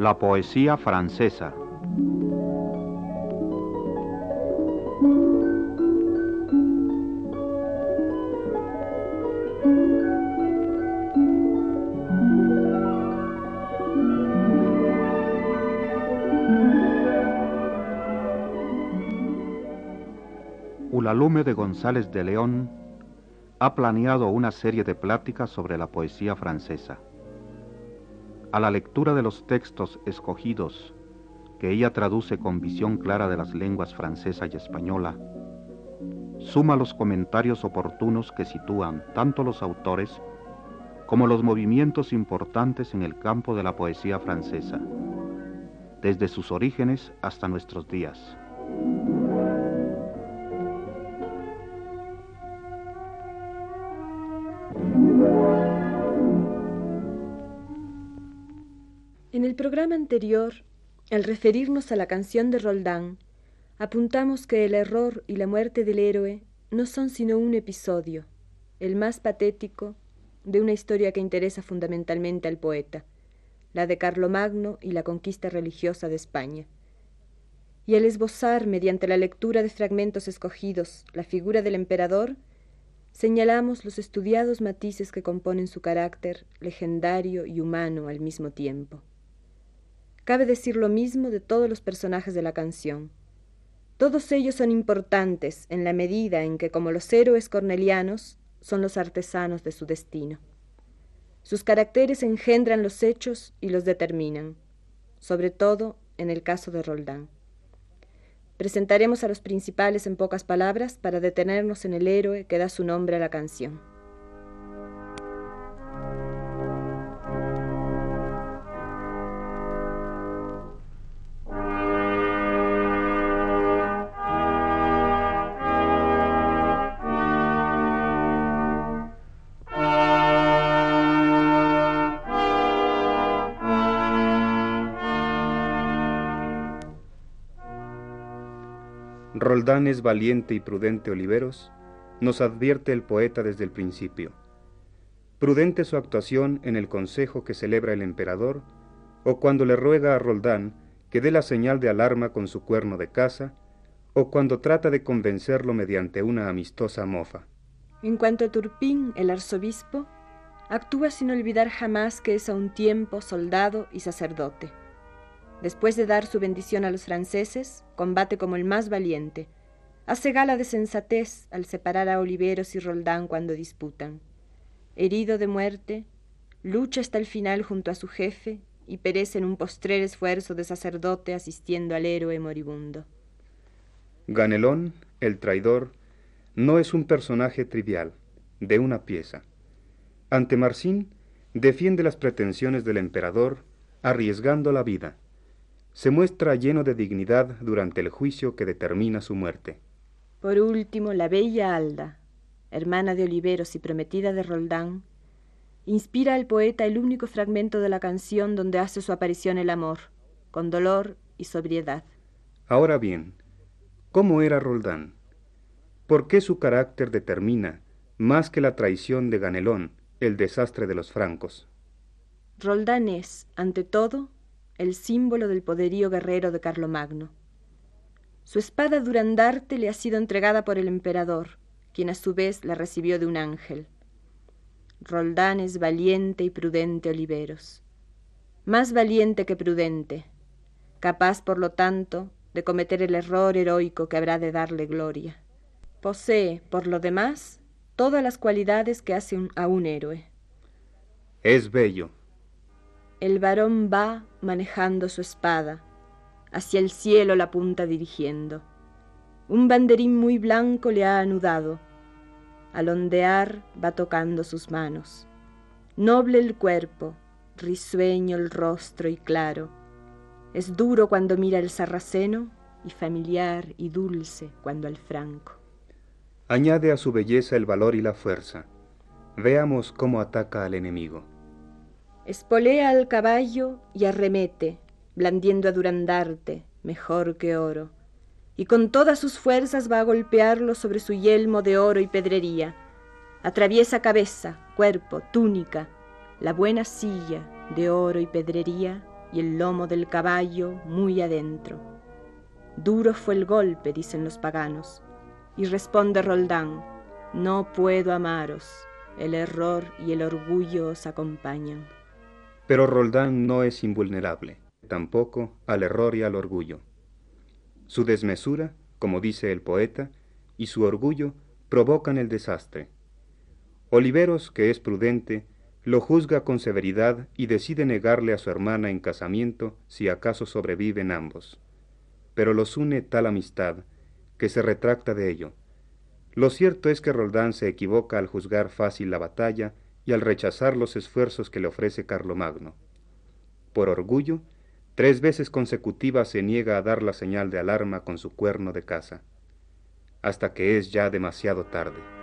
La poesía francesa. Ulalume de González de León ha planeado una serie de pláticas sobre la poesía francesa. A la lectura de los textos escogidos, que ella traduce con visión clara de las lenguas francesa y española, suma los comentarios oportunos que sitúan tanto los autores como los movimientos importantes en el campo de la poesía francesa, desde sus orígenes hasta nuestros días. Programa anterior, al referirnos a la canción de Roldán, apuntamos que el error y la muerte del héroe no son sino un episodio, el más patético, de una historia que interesa fundamentalmente al poeta, la de Carlomagno y la conquista religiosa de España. Y al esbozar, mediante la lectura de fragmentos escogidos, la figura del emperador, señalamos los estudiados matices que componen su carácter legendario y humano al mismo tiempo. Cabe decir lo mismo de todos los personajes de la canción. Todos ellos son importantes en la medida en que, como los héroes cornelianos, son los artesanos de su destino. Sus caracteres engendran los hechos y los determinan, sobre todo en el caso de Roldán. Presentaremos a los principales en pocas palabras para detenernos en el héroe que da su nombre a la canción. Roldán es valiente y prudente Oliveros, nos advierte el poeta desde el principio. Prudente su actuación en el consejo que celebra el emperador, o cuando le ruega a Roldán que dé la señal de alarma con su cuerno de caza, o cuando trata de convencerlo mediante una amistosa mofa. En cuanto a Turpín, el arzobispo, actúa sin olvidar jamás que es a un tiempo soldado y sacerdote. Después de dar su bendición a los franceses, combate como el más valiente. Hace gala de sensatez al separar a Oliveros y Roldán cuando disputan. Herido de muerte, lucha hasta el final junto a su jefe y perece en un postrer esfuerzo de sacerdote asistiendo al héroe moribundo. Ganelón, el traidor, no es un personaje trivial, de una pieza. Ante Marcín, defiende las pretensiones del emperador, arriesgando la vida se muestra lleno de dignidad durante el juicio que determina su muerte. Por último, la bella Alda, hermana de Oliveros y prometida de Roldán, inspira al poeta el único fragmento de la canción donde hace su aparición el amor, con dolor y sobriedad. Ahora bien, ¿cómo era Roldán? ¿Por qué su carácter determina, más que la traición de Ganelón, el desastre de los francos? Roldán es, ante todo, el símbolo del poderío guerrero de Carlomagno. Su espada durandarte le ha sido entregada por el emperador, quien a su vez la recibió de un ángel. Roldán es valiente y prudente Oliveros, más valiente que prudente, capaz, por lo tanto, de cometer el error heroico que habrá de darle gloria. Posee, por lo demás, todas las cualidades que hacen a un héroe. Es bello, el varón va manejando su espada, hacia el cielo la punta dirigiendo. Un banderín muy blanco le ha anudado. Al ondear va tocando sus manos. Noble el cuerpo, risueño el rostro y claro. Es duro cuando mira el sarraceno y familiar y dulce cuando al franco. Añade a su belleza el valor y la fuerza. Veamos cómo ataca al enemigo. Espolea al caballo y arremete, blandiendo a Durandarte, mejor que oro, y con todas sus fuerzas va a golpearlo sobre su yelmo de oro y pedrería. Atraviesa cabeza, cuerpo, túnica, la buena silla de oro y pedrería y el lomo del caballo muy adentro. Duro fue el golpe, dicen los paganos, y responde Roldán, no puedo amaros, el error y el orgullo os acompañan. Pero Roldán no es invulnerable, tampoco al error y al orgullo. Su desmesura, como dice el poeta, y su orgullo provocan el desastre. Oliveros, que es prudente, lo juzga con severidad y decide negarle a su hermana en casamiento si acaso sobreviven ambos. Pero los une tal amistad que se retracta de ello. Lo cierto es que Roldán se equivoca al juzgar fácil la batalla y al rechazar los esfuerzos que le ofrece Carlomagno. Por orgullo, tres veces consecutivas se niega a dar la señal de alarma con su cuerno de caza, hasta que es ya demasiado tarde.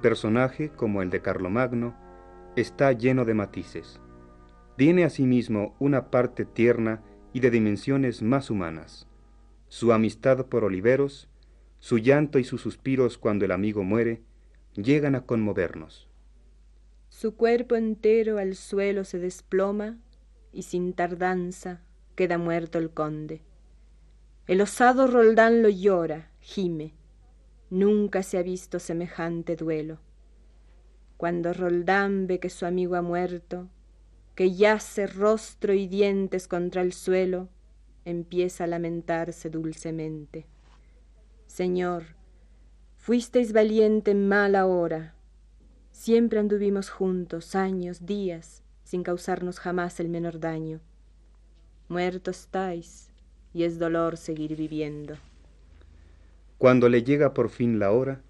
Personaje, como el de Carlomagno, está lleno de matices. Tiene asimismo una parte tierna y de dimensiones más humanas. Su amistad por Oliveros, su llanto y sus suspiros cuando el amigo muere, llegan a conmovernos. Su cuerpo entero al suelo se desploma y sin tardanza queda muerto el conde. El osado Roldán lo llora, gime Nunca se ha visto semejante duelo. Cuando Roldán ve que su amigo ha muerto, que yace rostro y dientes contra el suelo, empieza a lamentarse dulcemente. Señor, fuisteis valiente en mala hora. Siempre anduvimos juntos, años, días, sin causarnos jamás el menor daño. Muerto estáis, y es dolor seguir viviendo. Cuando le llega por fin la hora,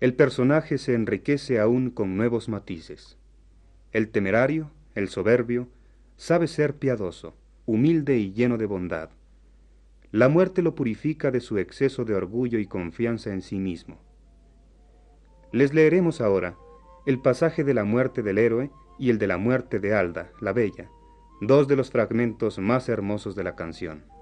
el personaje se enriquece aún con nuevos matices. El temerario, el soberbio, sabe ser piadoso, humilde y lleno de bondad. La muerte lo purifica de su exceso de orgullo y confianza en sí mismo. Les leeremos ahora el pasaje de la muerte del héroe y el de la muerte de Alda, la bella, dos de los fragmentos más hermosos de la canción.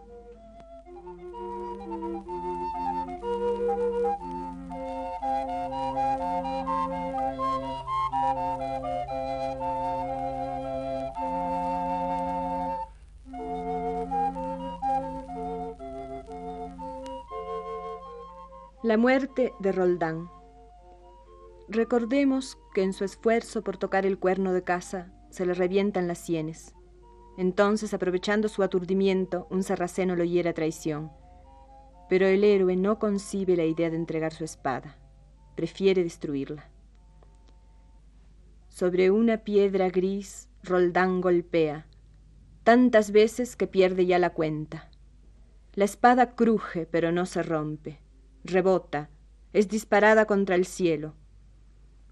La muerte de Roldán. Recordemos que en su esfuerzo por tocar el cuerno de caza se le revientan las sienes. Entonces, aprovechando su aturdimiento, un sarraceno lo hiera a traición. Pero el héroe no concibe la idea de entregar su espada, prefiere destruirla. Sobre una piedra gris, Roldán golpea, tantas veces que pierde ya la cuenta. La espada cruje, pero no se rompe rebota, es disparada contra el cielo.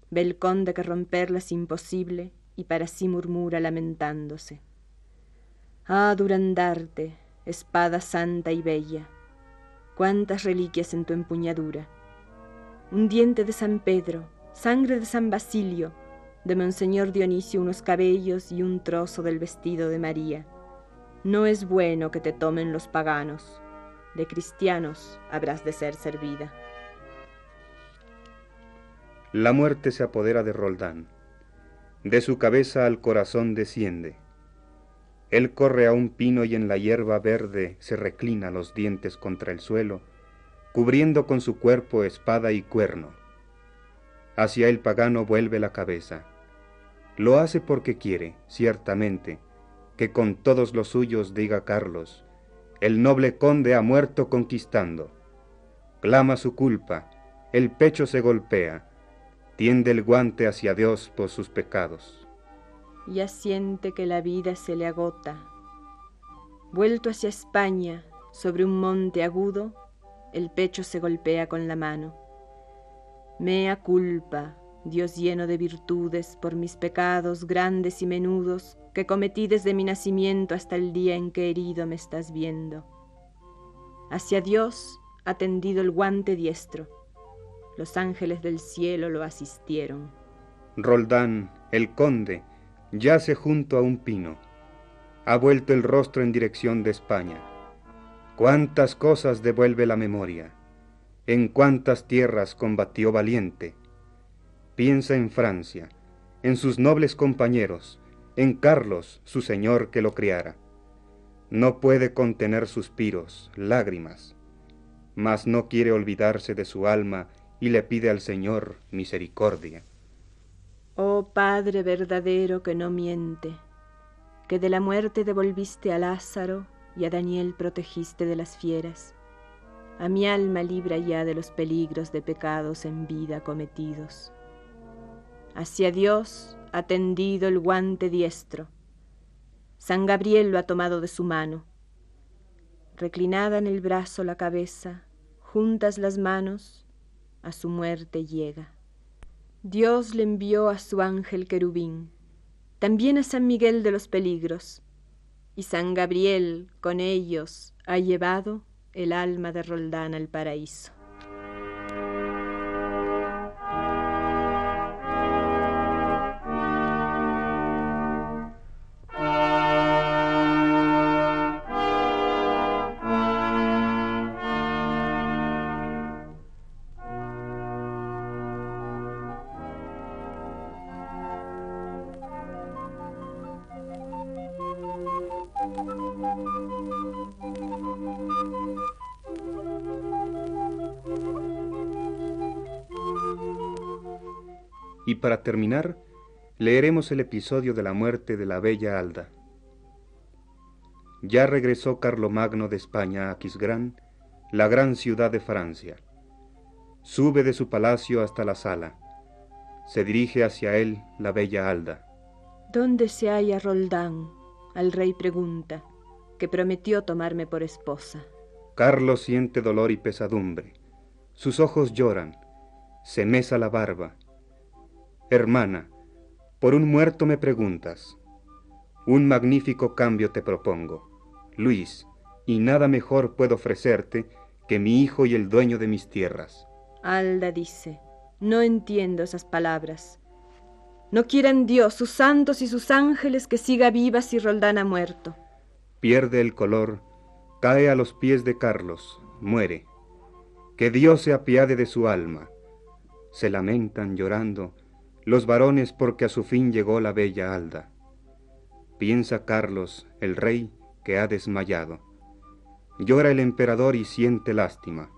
Ve el conde que romperla es imposible y para sí murmura lamentándose. Ah, Durandarte, espada santa y bella, cuántas reliquias en tu empuñadura. Un diente de San Pedro, sangre de San Basilio, de Monseñor Dionisio unos cabellos y un trozo del vestido de María. No es bueno que te tomen los paganos de cristianos habrás de ser servida. La muerte se apodera de Roldán. De su cabeza al corazón desciende. Él corre a un pino y en la hierba verde se reclina los dientes contra el suelo, cubriendo con su cuerpo espada y cuerno. Hacia el pagano vuelve la cabeza. Lo hace porque quiere, ciertamente, que con todos los suyos diga Carlos, el noble conde ha muerto conquistando. Clama su culpa, el pecho se golpea, tiende el guante hacia Dios por sus pecados. Ya siente que la vida se le agota. Vuelto hacia España, sobre un monte agudo, el pecho se golpea con la mano. Mea culpa, Dios lleno de virtudes, por mis pecados grandes y menudos que cometí desde mi nacimiento hasta el día en que herido me estás viendo. Hacia Dios ha tendido el guante diestro. Los ángeles del cielo lo asistieron. Roldán, el conde, yace junto a un pino, ha vuelto el rostro en dirección de España. Cuántas cosas devuelve la memoria, en cuántas tierras combatió valiente. Piensa en Francia, en sus nobles compañeros, en Carlos, su señor que lo criara. No puede contener suspiros, lágrimas, mas no quiere olvidarse de su alma y le pide al Señor misericordia. Oh Padre verdadero que no miente, que de la muerte devolviste a Lázaro y a Daniel protegiste de las fieras. A mi alma libra ya de los peligros de pecados en vida cometidos. Hacia Dios ha tendido el guante diestro. San Gabriel lo ha tomado de su mano. Reclinada en el brazo la cabeza, juntas las manos, a su muerte llega. Dios le envió a su ángel querubín, también a San Miguel de los peligros, y San Gabriel con ellos ha llevado el alma de Roldán al paraíso. Y para terminar, leeremos el episodio de la muerte de la bella Alda. Ya regresó Carlomagno de España a Aquisgrán, la gran ciudad de Francia. Sube de su palacio hasta la sala. Se dirige hacia él la bella Alda. ¿Dónde se halla Roldán? Al rey pregunta, que prometió tomarme por esposa. Carlos siente dolor y pesadumbre. Sus ojos lloran. Se mesa la barba Hermana, por un muerto me preguntas. Un magnífico cambio te propongo, Luis, y nada mejor puedo ofrecerte que mi hijo y el dueño de mis tierras. Alda dice, no entiendo esas palabras. No quieran Dios, sus santos y sus ángeles que siga viva si Roldán ha muerto. Pierde el color, cae a los pies de Carlos, muere. Que Dios se apiade de su alma. Se lamentan llorando los varones porque a su fin llegó la bella Alda. Piensa Carlos, el rey, que ha desmayado. Llora el emperador y siente lástima.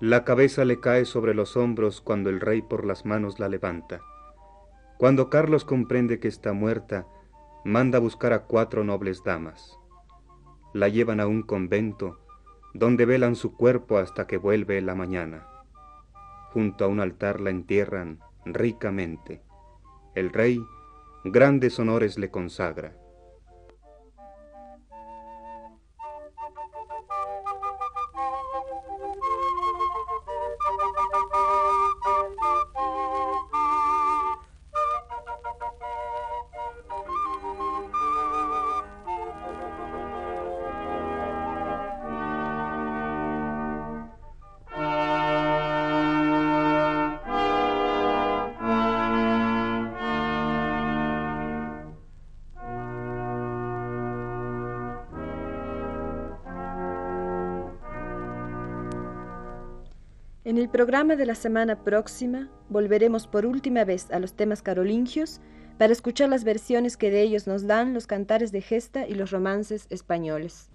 La cabeza le cae sobre los hombros cuando el rey por las manos la levanta. Cuando Carlos comprende que está muerta, manda buscar a cuatro nobles damas. La llevan a un convento, donde velan su cuerpo hasta que vuelve la mañana. Junto a un altar la entierran ricamente. El rey grandes honores le consagra. En el programa de la semana próxima volveremos por última vez a los temas carolingios para escuchar las versiones que de ellos nos dan los cantares de gesta y los romances españoles.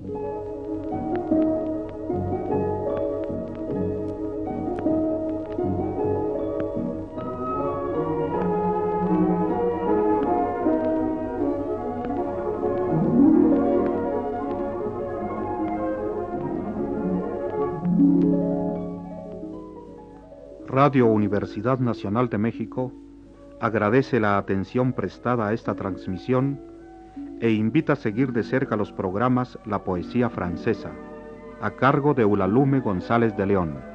Radio Universidad Nacional de México agradece la atención prestada a esta transmisión e invita a seguir de cerca los programas La Poesía Francesa, a cargo de Ulalume González de León.